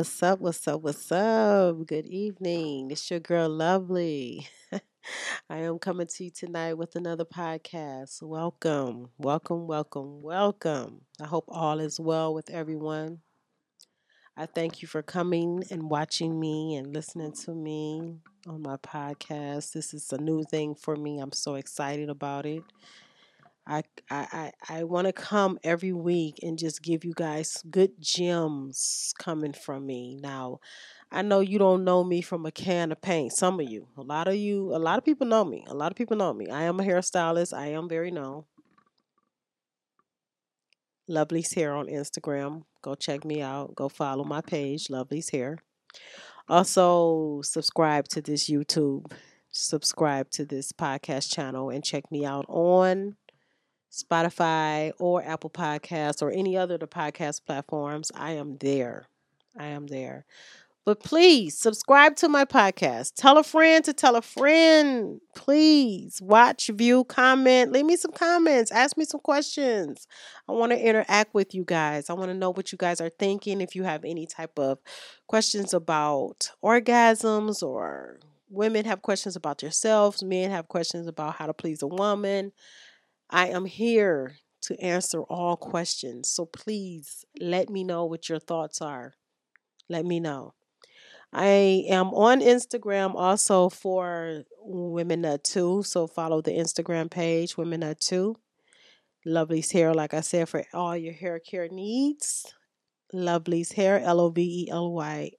What's up? What's up? What's up? Good evening. It's your girl, Lovely. I am coming to you tonight with another podcast. Welcome, welcome, welcome, welcome. I hope all is well with everyone. I thank you for coming and watching me and listening to me on my podcast. This is a new thing for me. I'm so excited about it. I I I, want to come every week and just give you guys good gems coming from me. Now, I know you don't know me from a can of paint. Some of you, a lot of you, a lot of people know me. A lot of people know me. I am a hairstylist. I am very known. Lovely's Hair on Instagram. Go check me out. Go follow my page, Lovely's Hair. Also, subscribe to this YouTube, subscribe to this podcast channel, and check me out on Spotify or Apple Podcasts or any other of the podcast platforms. I am there. I am there. But please subscribe to my podcast. Tell a friend to tell a friend. Please watch, view, comment. Leave me some comments. Ask me some questions. I want to interact with you guys. I want to know what you guys are thinking. If you have any type of questions about orgasms or women have questions about themselves, men have questions about how to please a woman. I am here to answer all questions. So please let me know what your thoughts are. Let me know. I am on Instagram also for Women Nut 2. So follow the Instagram page, Women Nut 2. Lovely's Hair, like I said, for all your hair care needs. Lovely's Hair, L O V E L Y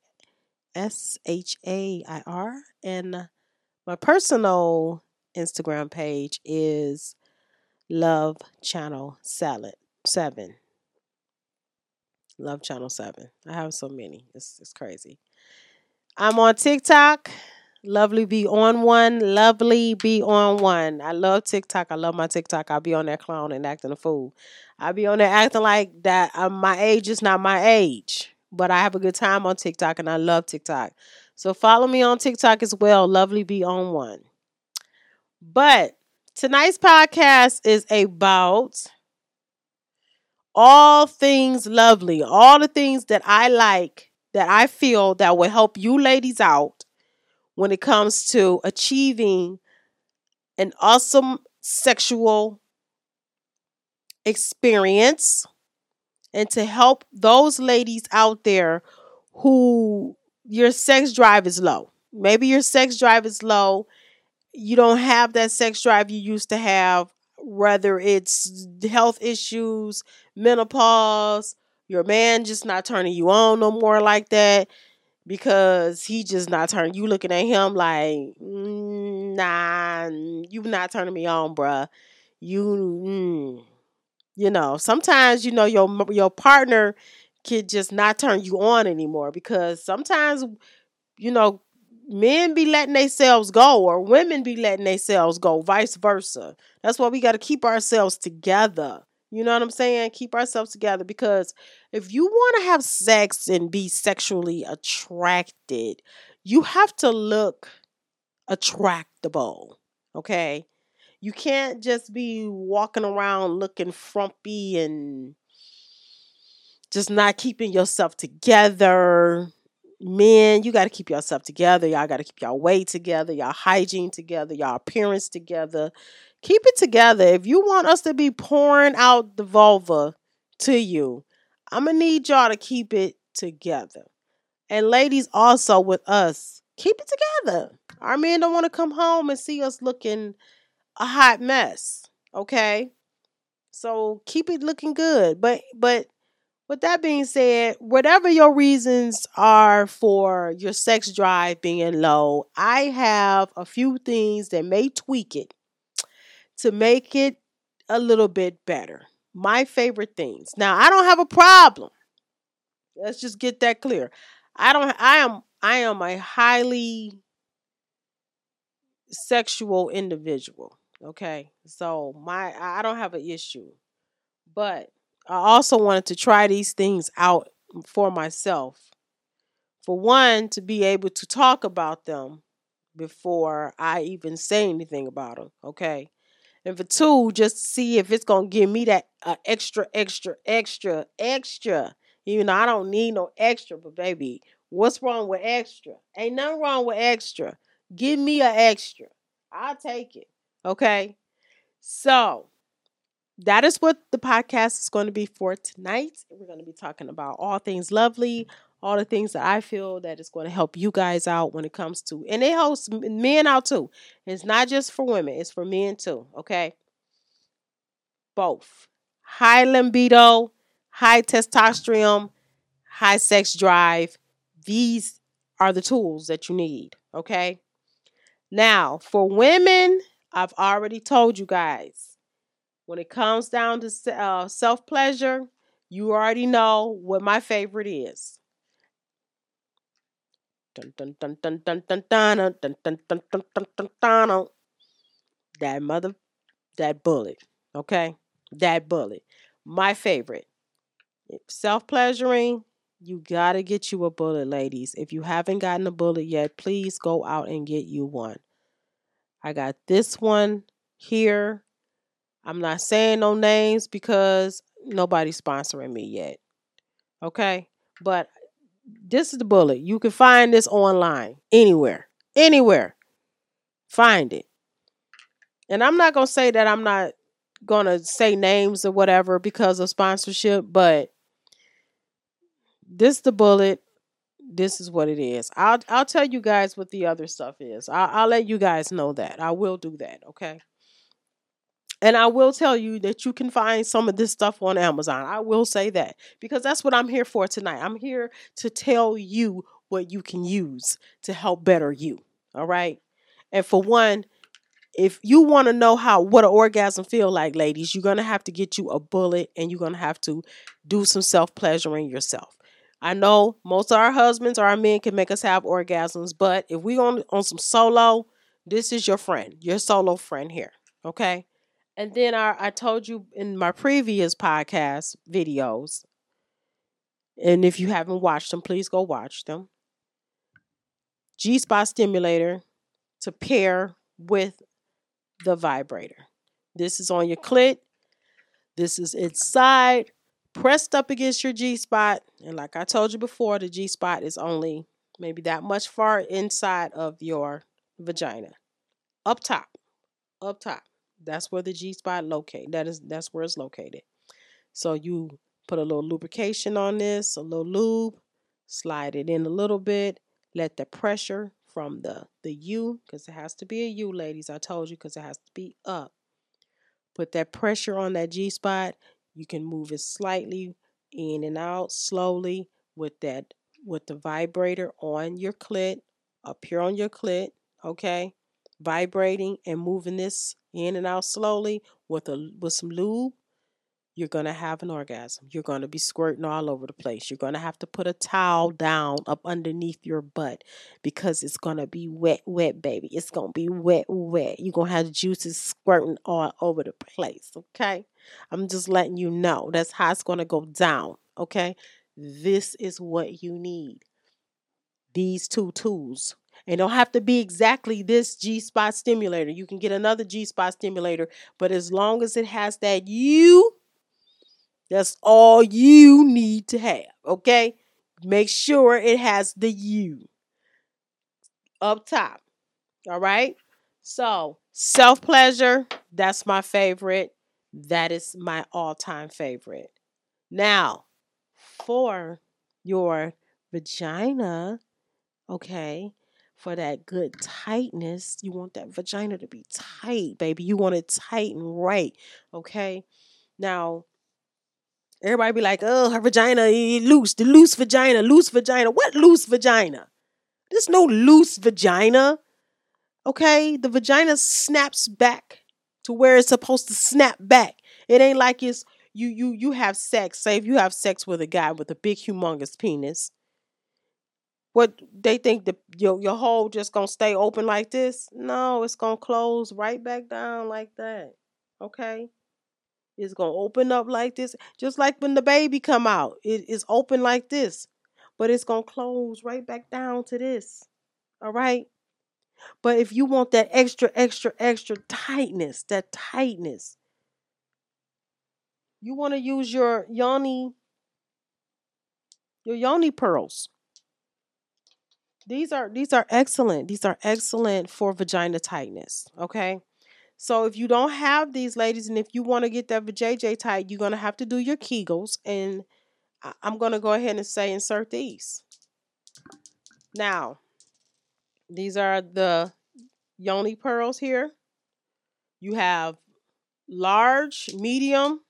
S H A I R. And my personal Instagram page is Love Channel Salad 7. Love Channel 7. I have so many. It's, it's crazy. I'm on TikTok. Lovely be on one. Lovely be on one. I love TikTok. I love my TikTok. I'll be on that clown and acting a fool. I'll be on there acting like that my age is not my age. But I have a good time on TikTok and I love TikTok. So follow me on TikTok as well. Lovely be on one. But tonight's podcast is about all things lovely, all the things that I like that I feel that will help you ladies out when it comes to achieving an awesome sexual experience and to help those ladies out there who your sex drive is low. Maybe your sex drive is low. You don't have that sex drive you used to have, whether it's health issues, menopause, your man just not turning you on no more like that because he just not turning you looking at him like mm, nah you not turning me on bruh you mm. you know sometimes you know your your partner could just not turn you on anymore because sometimes you know men be letting themselves go or women be letting themselves go vice versa that's why we got to keep ourselves together you know what I'm saying? Keep ourselves together because if you want to have sex and be sexually attracted, you have to look attractable. Okay? You can't just be walking around looking frumpy and just not keeping yourself together. Men, you got to keep yourself together. Y'all got to keep y'all weight together, y'all hygiene together, y'all appearance together keep it together. If you want us to be pouring out the vulva to you, I'm going to need y'all to keep it together. And ladies, also with us, keep it together. Our men don't want to come home and see us looking a hot mess. Okay? So keep it looking good. But but with that being said, whatever your reasons are for your sex drive being low, I have a few things that may tweak it to make it a little bit better. My favorite things. Now, I don't have a problem. Let's just get that clear. I don't I am I am a highly sexual individual, okay? So, my I don't have an issue. But I also wanted to try these things out for myself. For one, to be able to talk about them before I even say anything about them, okay? And for two, just to see if it's gonna give me that uh, extra, extra, extra, extra You know, I don't need no extra, but baby, what's wrong with extra? Ain't nothing wrong with extra. Give me an extra. I'll take it. Okay. So that is what the podcast is going to be for tonight. We're going to be talking about all things lovely, all the things that I feel that is going to help you guys out when it comes to, and it helps men out too. It's not just for women, it's for men too. Okay. Both high libido, high testosterone, high sex drive. These are the tools that you need. Okay. Now, for women, I've already told you guys when it comes down to uh, self pleasure, you already know what my favorite is. That mother, that bullet, okay? That bullet. My favorite. Self pleasuring, you got to get you a bullet, ladies. If you haven't gotten a bullet yet, please go out and get you one. I got this one here I'm not saying no names because nobody's sponsoring me yet. Okay? But this is the bullet. You can find this online anywhere. Anywhere. Find it. And I'm not going to say that I'm not going to say names or whatever because of sponsorship, but this the bullet. This is what it is. I'll I'll tell you guys what the other stuff is. I'll, I'll let you guys know that. I will do that. Okay. And I will tell you that you can find some of this stuff on Amazon. I will say that because that's what I'm here for tonight. I'm here to tell you what you can use to help better you. All right. And for one, if you want to know how what an orgasm feel like, ladies, you're gonna have to get you a bullet and you're gonna have to do some self pleasuring yourself. I know most of our husbands or our men can make us have orgasms, but if we on on some solo, this is your friend, your solo friend here. Okay. And then I, I told you in my previous podcast videos, and if you haven't watched them, please go watch them. G spot stimulator to pair with the vibrator. This is on your clit. This is inside, pressed up against your G spot. And like I told you before, the G spot is only maybe that much far inside of your vagina. Up top. Up top. That's where the G spot located. That is that's where it's located. So you put a little lubrication on this, a little lube, slide it in a little bit, let the pressure from the the U, because it has to be a U, ladies. I told you because it has to be up. Put that pressure on that G spot. You can move it slightly in and out slowly with that with the vibrator on your clit, up here on your clit, okay? Vibrating and moving this in and out slowly with a with some lube, you're going to have an orgasm. You're going to be squirting all over the place. You're going to have to put a towel down up underneath your butt because it's going to be wet, wet, baby. It's going to be wet, wet. You're going to have juices squirting all over the place, okay? I'm just letting you know that's how it's going to go down, okay? This is what you need. These two tools and don't have to be exactly this G spot stimulator. You can get another G spot stimulator, but as long as it has that U, that's all you need to have. Okay? Make sure it has the U up top. All right? So, self pleasure, that's my favorite. That is my all time favorite. Now, for your vagina, okay, for that good tightness. You want that vagina to be tight, baby. You want it tight and right. Okay. Now, everybody be like, oh, her vagina loose, the loose vagina, loose vagina. What loose vagina? There's no loose vagina. Okay. The vagina snaps back to where it's supposed to snap back. It ain't like it's you you you have sex. Say if you have sex with a guy with a big humongous penis what they think the your your hole just gonna stay open like this? No, it's gonna close right back down like that. Okay? It's gonna open up like this, just like when the baby come out. It is open like this, but it's gonna close right back down to this. All right. But if you want that extra, extra, extra tightness, that tightness, you want to use your yoni Your yoni pearls. These are these are excellent. These are excellent for vagina tightness. Okay. So if you don't have these ladies, and if you want to get that JJ tight, you're gonna have to do your Kegels, and I'm gonna go ahead and say insert these. Now, these are the yoni pearls here. You have large, medium,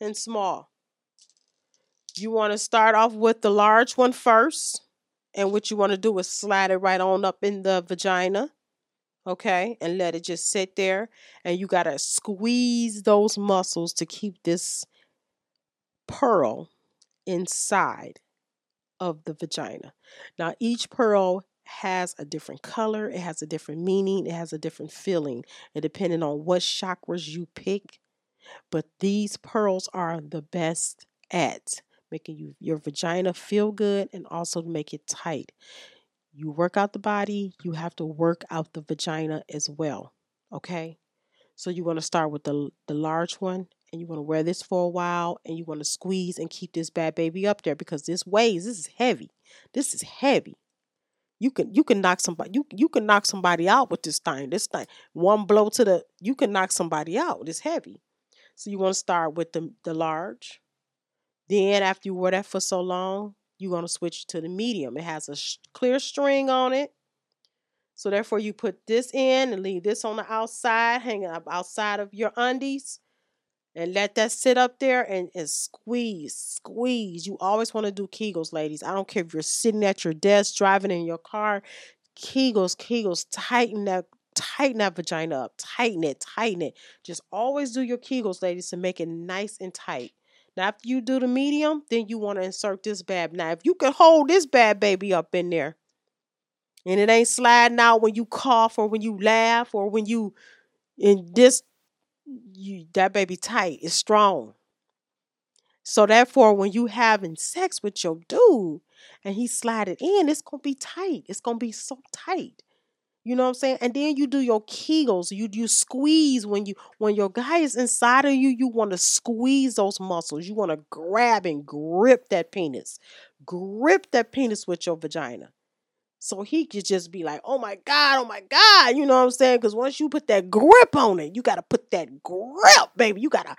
and small. You want to start off with the large one first. And what you want to do is slide it right on up in the vagina. Okay. And let it just sit there. And you got to squeeze those muscles to keep this pearl inside of the vagina. Now, each pearl has a different color, it has a different meaning, it has a different feeling, and depending on what chakras you pick. But these pearls are the best at making you your vagina feel good and also make it tight. You work out the body, you have to work out the vagina as well. Okay? So you want to start with the the large one and you want to wear this for a while and you want to squeeze and keep this bad baby up there because this weighs, this is heavy. This is heavy. You can you can knock somebody you you can knock somebody out with this thing. This thing. One blow to the you can knock somebody out. It's heavy. So you want to start with the the large. Then after you wear that for so long, you're going to switch to the medium. It has a sh- clear string on it. So therefore you put this in and leave this on the outside, hanging up outside of your undies and let that sit up there and, and squeeze, squeeze. You always want to do Kegels, ladies. I don't care if you're sitting at your desk, driving in your car. Kegels, Kegels, tighten that, tighten that vagina up, tighten it, tighten it. Just always do your Kegels, ladies, to make it nice and tight. Now, after you do the medium, then you want to insert this bad. Now, if you can hold this bad baby up in there, and it ain't sliding out when you cough or when you laugh or when you in this you that baby tight is strong. So therefore, when you having sex with your dude and he slide it in, it's gonna be tight. It's gonna be so tight. You know what I'm saying? And then you do your kegels. You you squeeze when you when your guy is inside of you. You want to squeeze those muscles. You want to grab and grip that penis. Grip that penis with your vagina. So he could just be like, oh my God, oh my God. You know what I'm saying? Because once you put that grip on it, you gotta put that grip, baby. You gotta,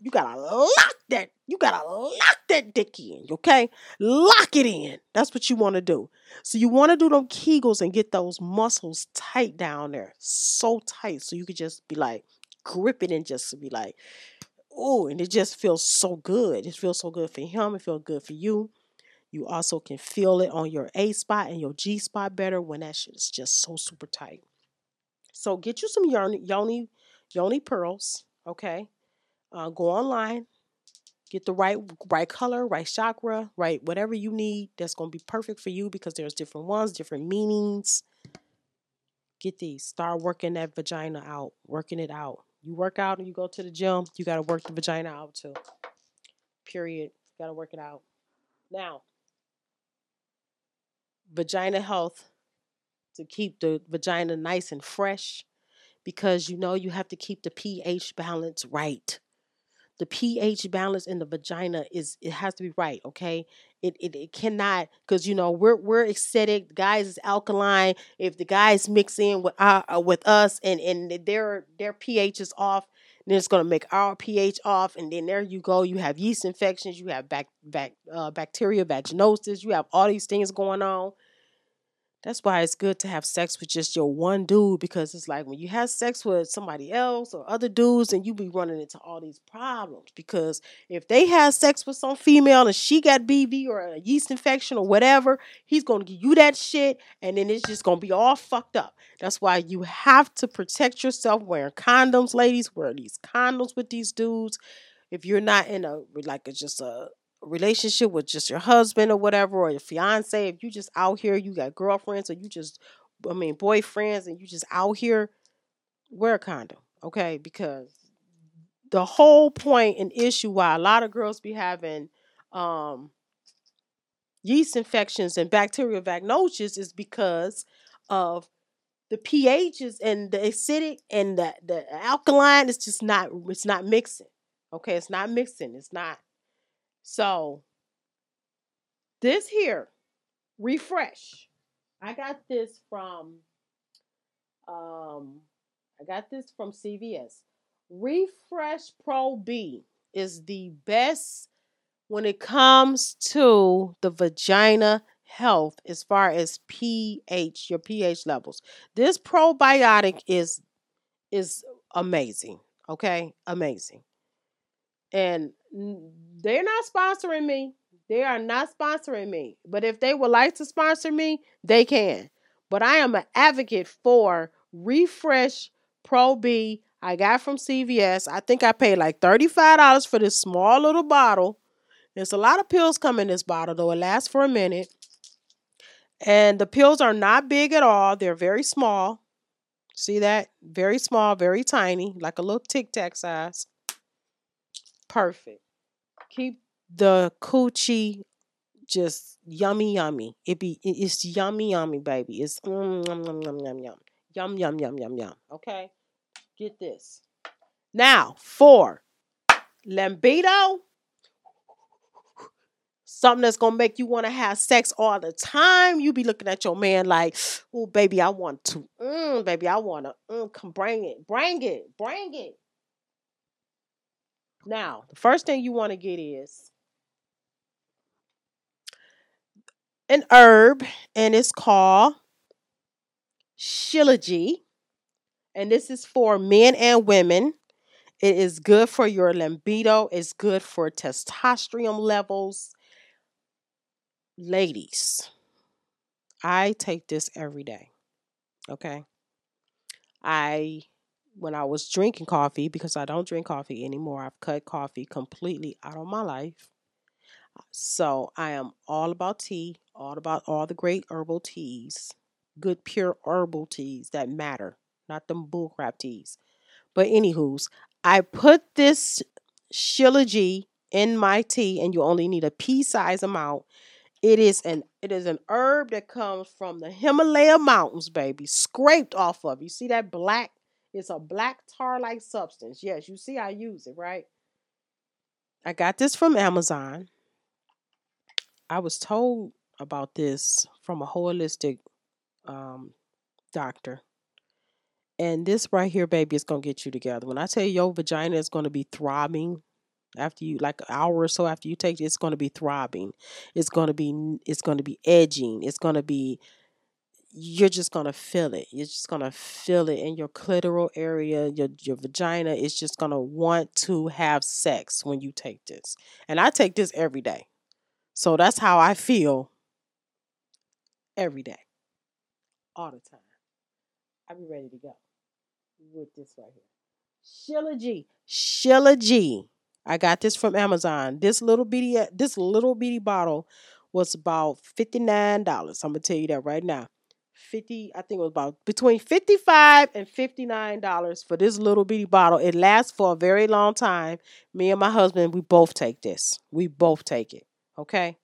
you gotta lock that, you gotta lock that dick in, okay? Lock it in. That's what you want to do. So you want to do them kegels and get those muscles tight down there. So tight. So you could just be like, grip it and just be like, oh, and it just feels so good. It feels so good for him. It feels good for you. You also can feel it on your A spot and your G spot better when that shit is just so super tight. So get you some yoni yoni, yoni pearls, okay? Uh, go online, get the right right color, right chakra, right whatever you need. That's gonna be perfect for you because there's different ones, different meanings. Get these. Start working that vagina out, working it out. You work out and you go to the gym, you gotta work the vagina out too. Period. You gotta work it out. Now, vagina health to keep the vagina nice and fresh because you know you have to keep the pH balance right. The pH balance in the vagina is it has to be right, okay? It it, it cannot because you know we're we're acidic. Guys is alkaline. If the guys mix in with uh, with us and and their their pH is off, then it's going to make our pH off, and then there you go. You have yeast infections, you have back, back, uh, bacteria vaginosis, you have all these things going on. That's why it's good to have sex with just your one dude because it's like when you have sex with somebody else or other dudes and you be running into all these problems. Because if they have sex with some female and she got BV or a yeast infection or whatever, he's going to give you that shit and then it's just going to be all fucked up. That's why you have to protect yourself wearing condoms, ladies. Wear these condoms with these dudes. If you're not in a like a, just a relationship with just your husband or whatever or your fiance if you just out here you got girlfriends or you just i mean boyfriends and you just out here wear a condom okay? Because the whole point and issue why a lot of girls be having um yeast infections and bacterial vaginosis is because of the pHs and the acidic and the, the alkaline is just not it's not mixing okay? It's not mixing it's not so This here, RepHresh. I got this from um I got this from CVS. Refresh Pro B is the best when it comes to the vagina health as far as pH, your pH levels. This probiotic is is amazing. Okay? Amazing. And they're not sponsoring me. They are not sponsoring me. But if they would like to sponsor me, they can. But I am an advocate for Refresh Pro B. I got from CVS. I think I paid like $35 for this small little bottle. There's a lot of pills come in this bottle, though. It lasts for a minute. And the pills are not big at all. They're very small. See that? Very small, very tiny, like a little tic tac size. Perfect. Keep the coochie just yummy, yummy. It be it's yummy, yummy, baby. It's mm, yum, yum, yum, yum, yum, yum, yum, yum, yum, yum. Okay, get this. Now for libido, something that's gonna make you want to have sex all the time. You be looking at your man like, "Oh, baby, I want to, mm, baby, I want to, mm, come bring it, bring it, bring it." Now, the first thing you want to get is an herb, and it's called Shilajit. And this is for men and women. It is good for your libido. It's good for testosterone levels. Ladies, I take this every day. Okay. I, when I was drinking coffee, because I don't drink coffee anymore, I've cut coffee completely out of my life. Uh, so I am all about tea, all about all the great herbal teas, good pure herbal teas that matter, not them bullcrap teas. But anywho's, I put this Shilajit in my tea, and you only need a pea size amount. It is an it is an herb that comes from the Himalaya mountains, baby, scraped off of. You see that black? It's a black tar-like substance. Yes, you see I use it, right? I got this from Amazon. I was told about this from a holistic um, doctor. And this right here, baby, is going to get you together. When I tell you your vagina is going to be throbbing after you like an hour or so after you take it, it's going to be throbbing. It's going to be it's going to be edging. It's going to be you're just to feel it. You're just to feel it in your clitoral area. Your your vagina is just to want to have sex when you take this. And I take this every day. So that's how I feel every day, all the time. I be ready to go with this right here. Shilajit. Sheila G. I got this from Amazon. This little bitty this little bitty bottle was about $59. I'm gonna tell you that right now. 50 I think it was about between 55 and 59 dollars for this little bitty bottle. It lasts for a very long time. Me and my husband, we both take this. We both take it. Okay?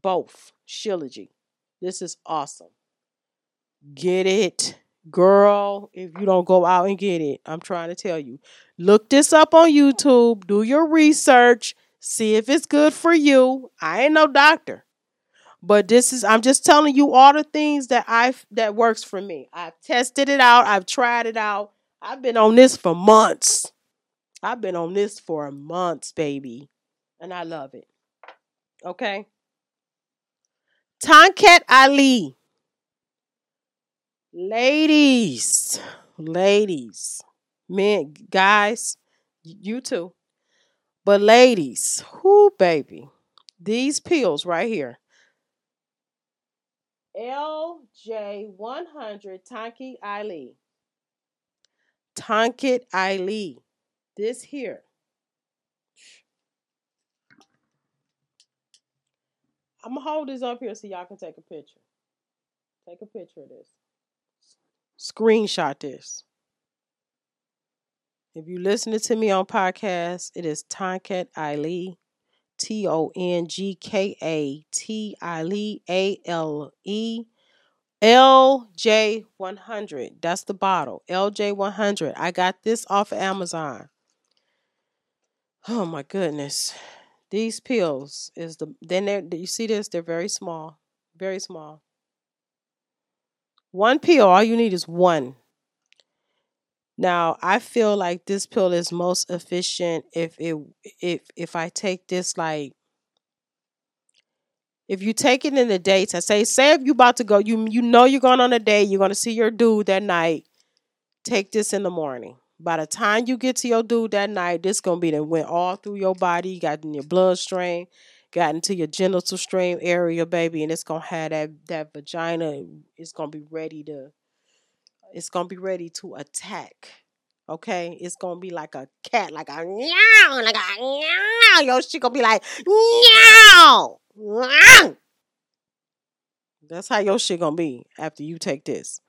Both. Shilajit. This is awesome. Get it. Girl, if you don't go out and get it, I'm trying to tell you. Look this up on YouTube. Do your research. See if it's good for you. I ain't no doctor. But this is I'm just telling you all the things that I that works for me. I've tested it out. I've tried it out. I've been on this for months. I've been on this for months, baby. And I love it. Okay? Tongkat Ali. Ladies, ladies, men, guys, you too. But ladies, whoo, baby, these pills right here. LJ100 Tonki Ali. Tongkat Ali. This here I'm gonna hold this up here so y'all can take a picture. Take a picture of this. Screenshot this. If you're listening to me on podcast, it is Tongkat Ali, T O N G K A T I A L E. LJ100. That's the bottle. LJ100. I got this off of Amazon. Oh my goodness. These pills is the then they you see this? They're very small. Very small. One pill, all you need is one. Now, I feel like this pill is most efficient if it if if I take this like if you take it in the dates, I say say if you about to go, you you know you're going on a date, you're gonna see your dude that night. Take this in the morning. By the time you get to your dude that night, this gonna be that went all through your body, got in your bloodstream, got into your genital stream area, baby, and it's gonna have that that vagina. It's gonna be ready to. It's gonna be ready to attack. Okay, it's gonna be like a cat, like a meow, like a meow. Your shit gonna be like meow. That's how your shit gonna be after you take this.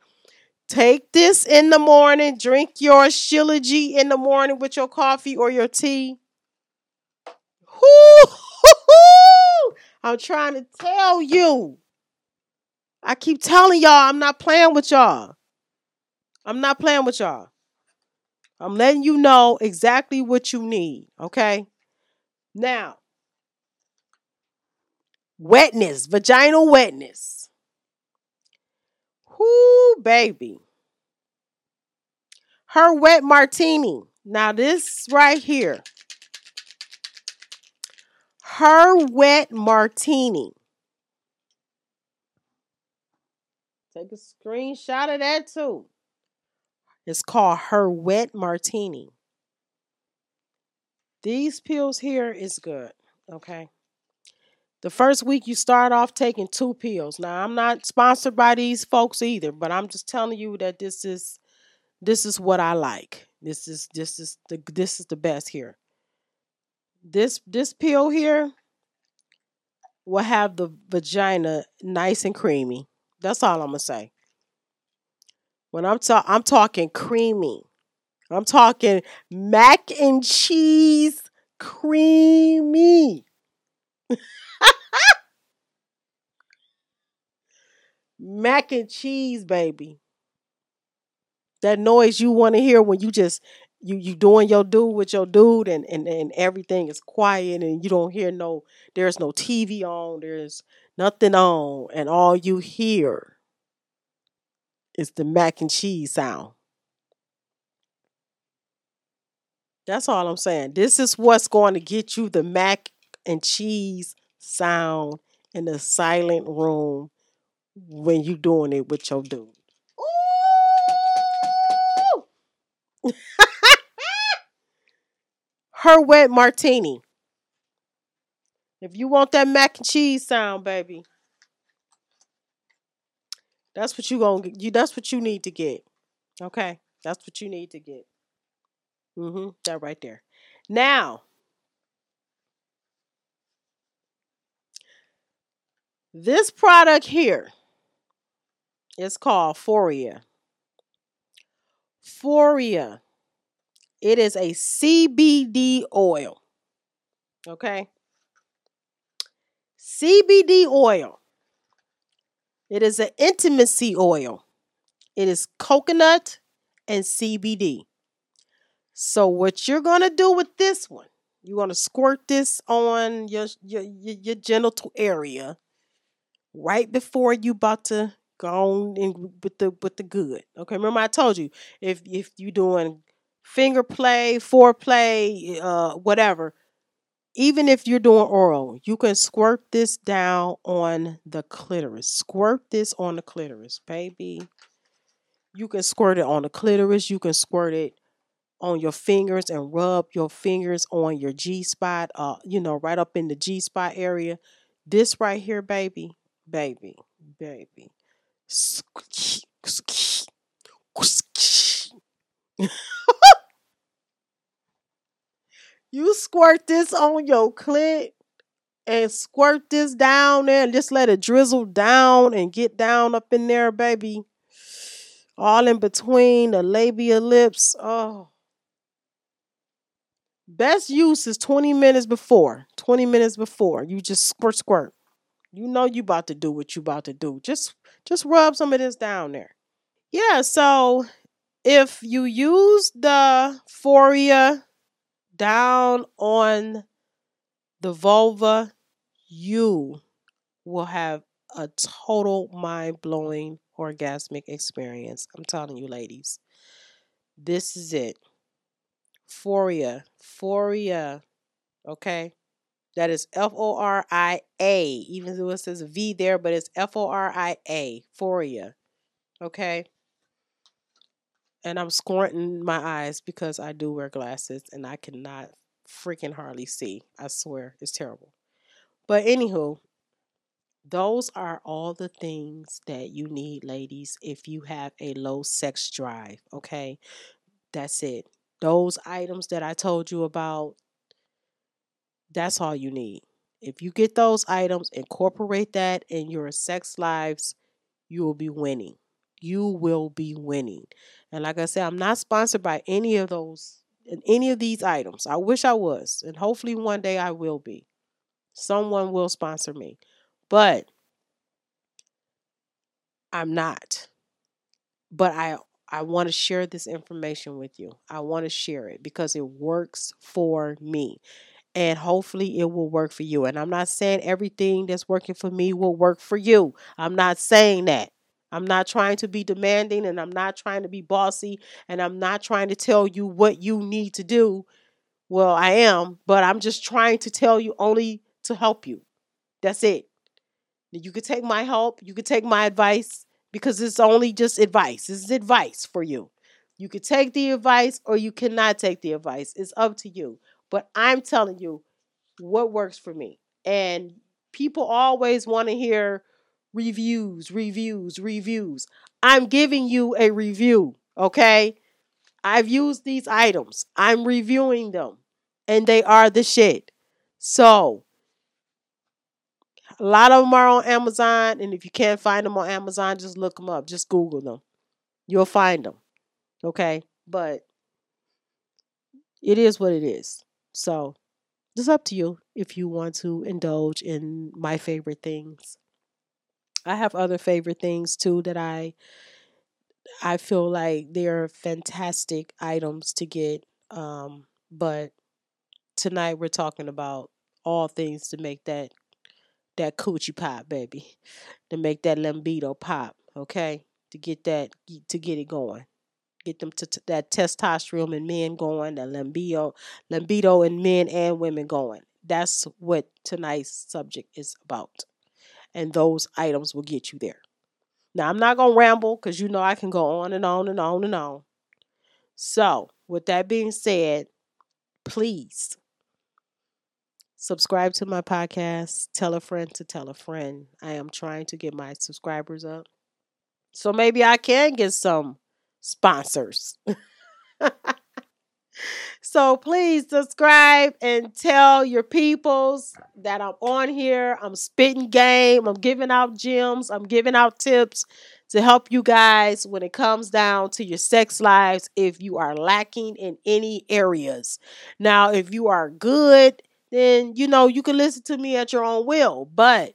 Take this in the morning. Drink your Shilajit in the morning with your coffee or your tea. I'm trying to tell you. I keep telling y'all I'm not playing with y'all. I'm not playing with y'all. I'm letting you know exactly what you need, okay? Now, wetness, vaginal wetness. Whoo, baby. Her wet martini. Now, this right here. Her wet martini. Take a screenshot of that too. It's called Her Wet Martini. These pills here is good, okay? The first week you start off taking two pills. Now, I'm not sponsored by these folks either, but I'm just telling you that this is this is what I like. This is this is the this is the best here. This this pill here will have the vagina nice and creamy. That's all I'm gonna say. When I'm ta- I'm talking creamy. I'm talking mac and cheese creamy. mac and cheese, baby. That noise you want to hear when you just you you doing your dude with your dude and, and and everything is quiet and you don't hear no there's no TV on, there's nothing on, and all you hear is the mac and cheese sound. That's all I'm saying. This is what's going to get you the mac and cheese sound in the silent room when you're doing it with your dude. Ooh! Her wet martini. If you want that mac and cheese sound, baby, that's what you gonna. You that's what you need to get. Okay, that's what you need to get. Mm-hmm. That right there. Now, this product here is called Foria. Foria. It is a CBD oil. Okay. CBD oil. It is an intimacy oil. It is coconut and CBD. So what you're gonna do with this one? You're gonna squirt this on your your your, your genital area right before you about to go on in with the with the good. Okay, remember I told you if if you doing finger play, foreplay, uh, whatever, even if you're doing oral, you can squirt this down on the clitoris. Squirt this on the clitoris, baby. You can squirt it on the clitoris. You can squirt it on your fingers and rub your fingers on your G spot, uh, you know, right up in the G spot area. This right here, baby, baby, baby. You squirt this on your clit and squirt this down there and just let it drizzle down and get down up in there, baby. All in between the labia lips. Oh. Best use is 20 minutes before. 20 minutes before. You just squirt squirt. You know you about to do what you about to do. Just just rub some of this down there. Yeah, so if you use the Foria down on the vulva, you will have a total mind blowing orgasmic experience. I'm telling you, ladies. This is it. Foria. Foria. Okay. That is F O R I A, even though it says V there, but it's F O R I A. Foria. Okay. And I'm squinting my eyes because I do wear glasses and I cannot freaking hardly see. I swear. It's terrible. But anywho, those are all the things that you need, ladies, if you have a low sex drive. Okay. That's it. Those items that I told you about, that's all you need. If you get those items, incorporate that in your sex lives, you will be winning. You will be winning. And like I said, I'm not sponsored by any of those any of these items. I wish I was, and hopefully one day I will be. Someone will sponsor me. But I'm not. But I I want to share this information with you. I want to share it because it works for me. And hopefully it will work for you. And I'm not saying everything that's working for me will work for you. I'm not saying that. I'm not trying to be demanding and I'm not trying to be bossy and I'm not trying to tell you what you need to do. Well, I am, but I'm just trying to tell you only to help you. That's it. You could take my help, you could take my advice because it's only just advice. This is advice for you. You could take the advice or you cannot take the advice. It's up to you. But I'm telling you what works for me. And people always want to hear reviews, reviews, reviews. I'm giving you a review, okay? I've used these items. I'm reviewing them and they are the shit. So, a lot of them are on Amazon, and if you can't find them on Amazon, just look them up. Just Google them. You'll find them. Okay? But it is what it is. So, it's up to you if you want to indulge in my favorite things. I have other favorite things too that I I feel like they're fantastic items to get. Um, but tonight we're talking about all things to make that that coochie pop, baby, to make that libido pop. Okay, to get that to get it going, get them to, to that testosterone in men going, that libido, libido in men and women going. That's what tonight's subject is about, and those items will get you there. Now I'm not gonna ramble because you know I can go on and on and on and on. So, with that being said, please subscribe to my podcast, tell a friend to tell a friend. I am trying to get my subscribers up. So maybe I can get some sponsors. so please subscribe and tell your peoples that I'm on here. I'm spitting game. I'm giving out gems. I'm giving out tips to help you guys when it comes down to your sex lives if you are lacking in any areas. Now, if you are good then you know you can listen to me at your own will. But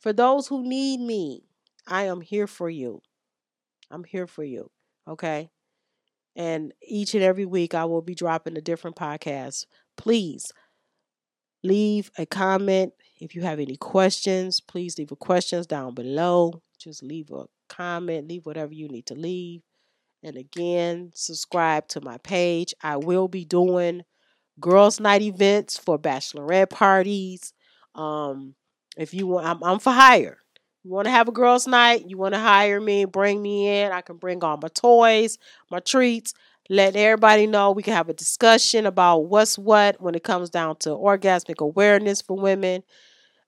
for those who need me, I am here for you. I'm here for you. Okay. And each and every week I will be dropping a different podcast. Please leave a comment. If you have any questions, please leave a questions down below. Just leave a comment, leave whatever you need to leave. And again, subscribe to my page. I will be doing girls' night events for bachelorette parties. Um, if you want, I'm, I'm for hire. You want to have a girls' night? You want to hire me? Bring me in. I can bring all my toys, my treats. Let everybody know we can have a discussion about what's what when it comes down to orgasmic awareness for women.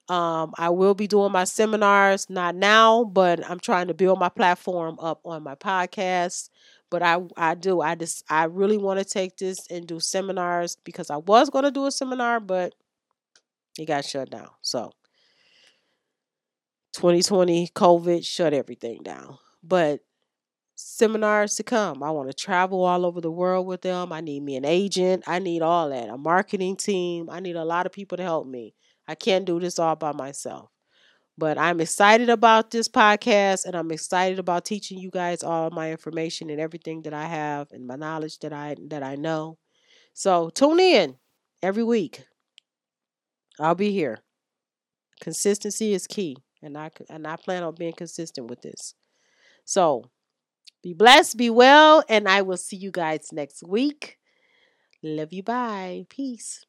Um, I will be doing my seminars, not now, but I'm trying to build my platform up on my podcast but I I do I just I really want to take this and do seminars because I was going to do a seminar but it got shut down. So 2020 COVID shut everything down. But seminars to come. I want to travel all over the world with them. I need me an agent. I need all that. A marketing team. I need a lot of people to help me. I can't do this all by myself. But I'm excited about this podcast and I'm excited about teaching you guys all my information and everything that I have and my knowledge that I that I know. So tune in every week. I'll be here. Consistency is key, and I and I plan on being consistent with this. So, be blessed, be well, and I will see you guys next week. Love you. Bye. Peace.